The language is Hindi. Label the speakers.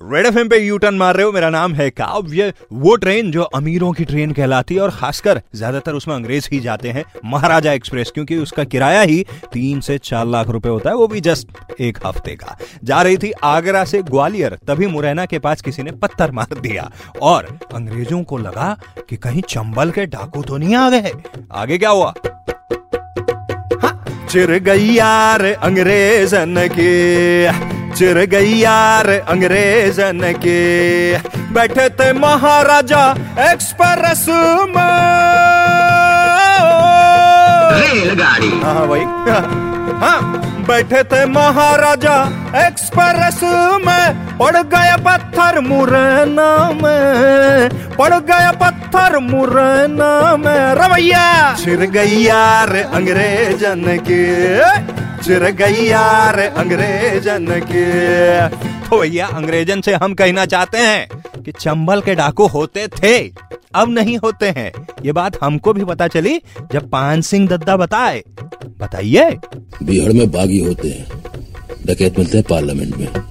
Speaker 1: रेड एफ़ पे यू टर्न मार रहे हो मेरा नाम है काव्य। वो ट्रेन जो अमीरों की ट्रेन कहलाती है और खासकर ज़्यादातर उसमें अंग्रेज़ ही जाते हैं महाराजा एक्सप्रेस क्योंकि उसका किराया ही तीन से चार लाख रुपए होता है वो भी जस्ट एक हफ़्ते का। जा रही थी आगरा से ग्वालियर तभी मुरैना के पास किसी ने पत्थर मार दिया और अंग्रेज़ों को लगा कि कहीं चंबल के डाकू तो नहीं आ गए आगे क्या हुआ? हाँ, चिर गई यार अंग्रेजन की। चिर गई यार अंग्रेजन के। बैठे थे महाराजा एक्सप्रेस में।
Speaker 2: रेलगाड़ी।
Speaker 1: हाँ भाई हाँ बैठे थे महाराजा एक्सप्रेस में। पड़ गया पत्थर मुरैना में। पड़ गया पत्थर मुरैना में। रवैया। छिर गई यार अंग्रेजन के। चिर गई यार अंग्रेजन के। तो भैया, अंग्रेजन से हम कहना चाहते हैं कि चंबल के डाकू होते थे, अब नहीं होते हैं। ये बात हमको भी पता चली, जब पान सिंह दद्दा बताए। बताइए।
Speaker 3: बिहार में बागी होते हैं। डकैत मिलते हैं पार्लियामेंट में।